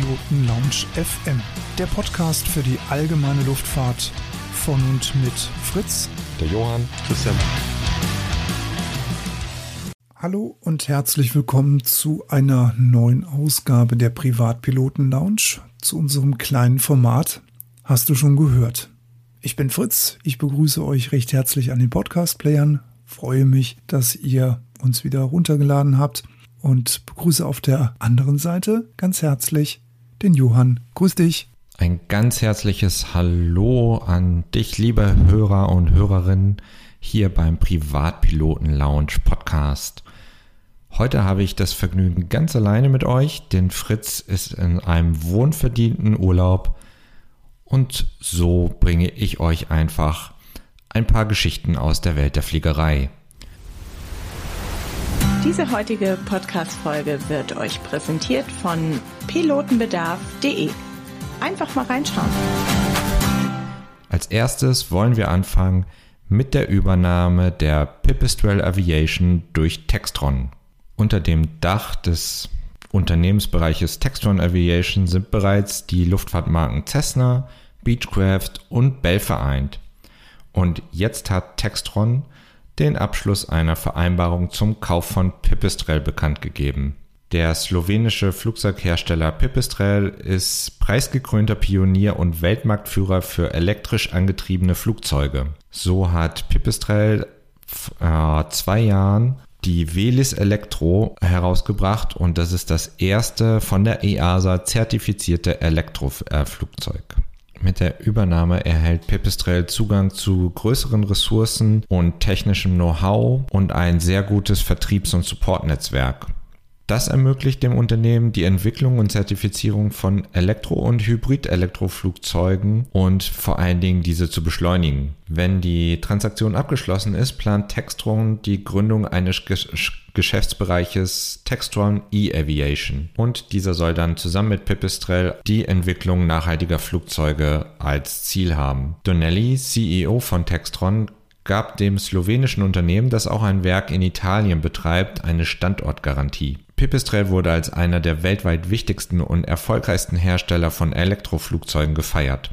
Privatpiloten Lounge FM, der Podcast für die allgemeine Luftfahrt von und mit Fritz, der Johann, Christian. Hallo und herzlich willkommen zu einer neuen Ausgabe der Privatpiloten Lounge, zu unserem kleinen Format. Hast du schon gehört? Ich bin Fritz, ich begrüße euch recht herzlich an den Podcast-Playern, freue mich, dass ihr uns wieder runtergeladen habt und begrüße auf der anderen Seite ganz herzlich den Johann. Grüß dich. Ein ganz herzliches Hallo an dich, liebe Hörer und Hörerinnen, hier beim Privatpiloten Lounge Podcast. Heute habe ich das Vergnügen ganz alleine mit euch, denn Fritz ist in einem wohnverdienten Urlaub und so bringe ich euch einfach ein paar Geschichten aus der Welt der Fliegerei. Diese heutige Podcast-Folge wird euch präsentiert von pilotenbedarf.de. Einfach mal reinschauen. Als erstes wollen wir anfangen mit der Übernahme der Pipistrel Aviation durch Textron. Unter dem Dach des Unternehmensbereiches Textron Aviation sind bereits die Luftfahrtmarken Cessna, Beechcraft und Bell vereint. Und jetzt hat Textron den Abschluss einer Vereinbarung zum Kauf von Pipistrel bekannt gegeben. Der slowenische Flugzeughersteller Pipistrel ist preisgekrönter Pionier und Weltmarktführer für elektrisch angetriebene Flugzeuge. So hat Pipistrel äh, zwei Jahren die Velis Elektro herausgebracht und das ist das erste von der EASA zertifizierte Elektroflugzeug. Mit der Übernahme erhält Pipistrel Zugang zu größeren Ressourcen und technischem Know-how und ein sehr gutes Vertriebs- und Supportnetzwerk. Das ermöglicht dem Unternehmen die Entwicklung und Zertifizierung von Elektro- und Hybrid-Elektroflugzeugen und vor allen Dingen diese zu beschleunigen. Wenn die Transaktion abgeschlossen ist, plant Textron die Gründung eines Geschäftsbereiches Textron E-Aviation und dieser soll dann zusammen mit Pipistrel die Entwicklung nachhaltiger Flugzeuge als Ziel haben. Donnelly, CEO von Textron, gab dem slowenischen Unternehmen, das auch ein Werk in Italien betreibt, eine Standortgarantie. Pipistrel wurde als einer der weltweit wichtigsten und erfolgreichsten Hersteller von Elektroflugzeugen gefeiert.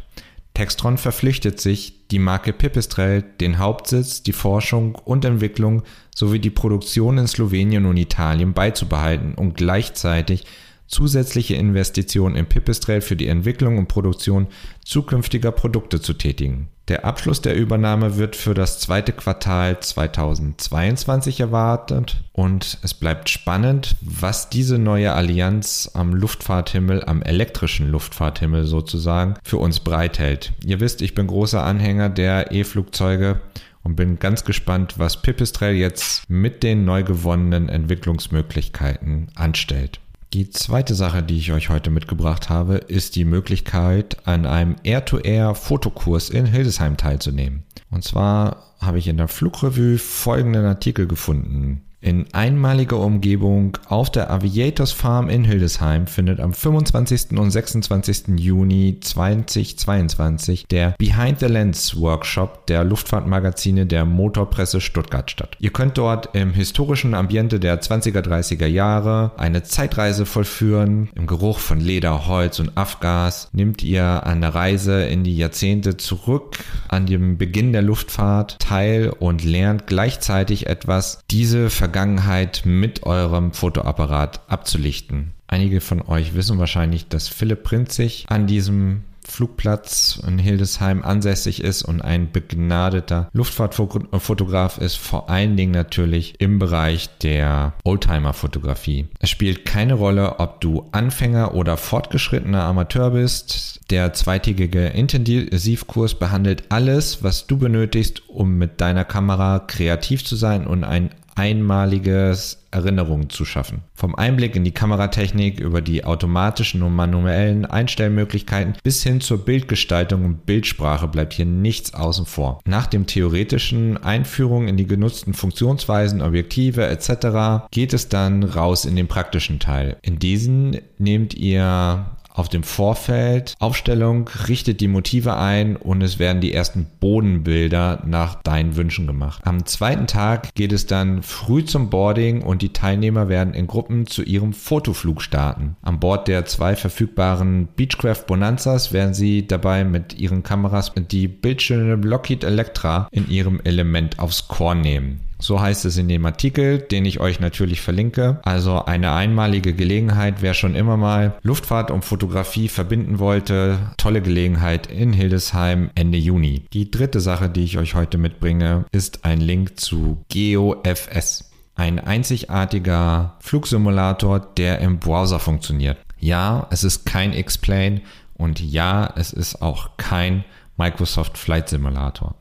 Textron verpflichtet sich, die Marke Pipistrel, den Hauptsitz, die Forschung und Entwicklung sowie die Produktion in Slowenien und Italien beizubehalten und gleichzeitig zusätzliche Investitionen in Pipistrel für die Entwicklung und Produktion zukünftiger Produkte zu tätigen. Der Abschluss der Übernahme wird für das zweite Quartal 2022 erwartet und es bleibt spannend, was diese neue Allianz am Luftfahrthimmel, am elektrischen Luftfahrthimmel sozusagen, für uns bereithält. Ihr wisst, ich bin großer Anhänger der E-Flugzeuge und bin ganz gespannt, was Pipistrel jetzt mit den neu gewonnenen Entwicklungsmöglichkeiten anstellt. Die zweite Sache, die ich euch heute mitgebracht habe, ist die Möglichkeit, an einem Air-to-Air-Fotokurs in Hildesheim teilzunehmen. Und zwar habe ich in der Flugrevue folgenden Artikel gefunden. In einmaliger Umgebung auf der Aviators Farm in Hildesheim findet am 25. und 26. Juni 2022 der Behind the Lens Workshop der Luftfahrtmagazine der Motorpresse Stuttgart statt. Ihr könnt dort im historischen Ambiente der 20er, 30er Jahre eine Zeitreise vollführen. Im Geruch von Leder, Holz und Afgas nimmt ihr an der Reise in die Jahrzehnte zurück an dem Beginn der Luftfahrt teil und lernt gleichzeitig etwas, diese Vergangenheit mit eurem Fotoapparat abzulichten. Einige von euch wissen wahrscheinlich, dass Philipp Prinzig an diesem Flugplatz in Hildesheim ansässig ist und ein begnadeter Luftfahrtfotograf ist, vor allen Dingen natürlich im Bereich der Oldtimer-Fotografie. Es spielt keine Rolle, ob du Anfänger oder fortgeschrittener Amateur bist. Der zweitägige Intensivkurs behandelt alles, was du benötigst, um mit deiner Kamera kreativ zu sein und ein einmaliges Erinnerungen zu schaffen. Vom Einblick in die Kameratechnik über die automatischen und manuellen Einstellmöglichkeiten bis hin zur Bildgestaltung und Bildsprache bleibt hier nichts außen vor. Nach dem theoretischen Einführung in die genutzten Funktionsweisen, Objektive etc. geht es dann raus in den praktischen Teil. In diesen nehmt ihr auf dem Vorfeld Aufstellung, richtet die Motive ein und es werden die ersten Bodenbilder nach deinen Wünschen gemacht. Am zweiten Tag geht es dann früh zum Boarding und die Teilnehmer werden in Gruppen zu ihrem Fotoflug starten. An Bord der zwei verfügbaren Beechcraft Bonanzas werden sie dabei mit ihren Kameras die Bildschirme Lockheed Electra in ihrem Element aufs Korn nehmen. So heißt es in dem Artikel, den ich euch natürlich verlinke. Also eine einmalige Gelegenheit, wer schon immer mal Luftfahrt und Fotografie verbinden wollte. Tolle Gelegenheit in Hildesheim Ende Juni. Die dritte Sache, die ich euch heute mitbringe, ist ein Link zu GeoFS. Ein einzigartiger Flugsimulator, der im Browser funktioniert. Ja, es ist kein X-Plane und ja, es ist auch kein Microsoft Flight Simulator.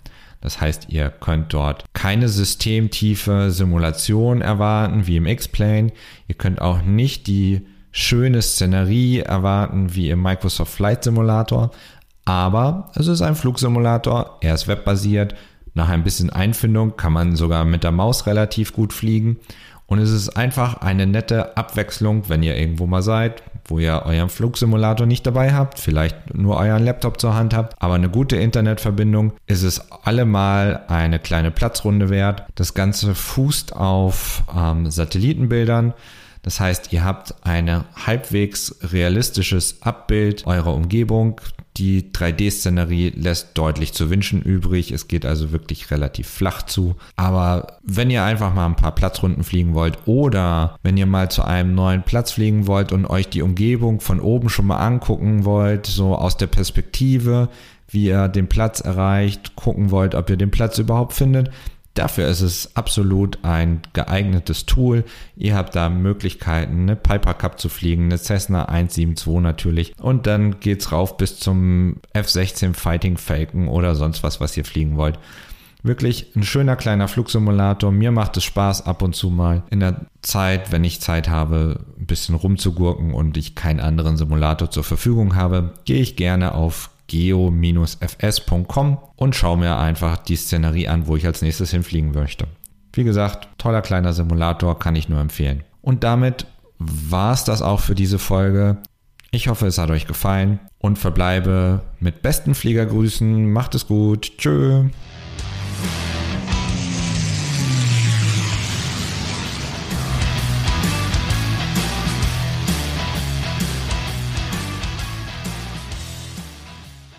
Das heißt, ihr könnt dort keine systemtiefe Simulation erwarten wie im X-Plane. Ihr könnt auch nicht die schöne Szenerie erwarten wie im Microsoft Flight Simulator. Aber es ist ein Flugsimulator, er ist webbasiert. Nach ein bisschen Einfindung kann man sogar mit der Maus relativ gut fliegen. Und es ist einfach eine nette Abwechslung, wenn ihr irgendwo mal seid, wo ihr euren Flugsimulator nicht dabei habt, vielleicht nur euren Laptop zur Hand habt, aber eine gute Internetverbindung ist es allemal eine kleine Platzrunde wert. Das Ganze fußt auf ähm, Satellitenbildern. Das heißt, ihr habt ein halbwegs realistisches Abbild eurer Umgebung. Die 3D-Szenerie lässt deutlich zu wünschen übrig. Es geht also wirklich relativ flach zu. Aber wenn ihr einfach mal ein paar Platzrunden fliegen wollt oder wenn ihr mal zu einem neuen Platz fliegen wollt und euch die Umgebung von oben schon mal angucken wollt, so aus der Perspektive, wie ihr den Platz erreicht, gucken wollt, ob ihr den Platz überhaupt findet, Dafür ist es absolut ein geeignetes Tool. Ihr habt da Möglichkeiten, eine Piper Cup zu fliegen, eine Cessna 172 natürlich. Und dann geht's rauf bis zum F-16 Fighting Falcon oder sonst was, was ihr fliegen wollt. Wirklich ein schöner kleiner Flugsimulator. Mir macht es Spaß, ab und zu mal in der Zeit, wenn ich Zeit habe, ein bisschen rumzugurken und ich keinen anderen Simulator zur Verfügung habe, gehe ich gerne auf geo-fs.com und schaue mir einfach die Szenerie an, wo ich als nächstes hinfliegen möchte. Wie gesagt, toller kleiner Simulator, kann ich nur empfehlen. Und damit war es das auch für diese Folge. Ich hoffe, es hat euch gefallen und verbleibe mit besten Fliegergrüßen. Macht es gut. Tschö.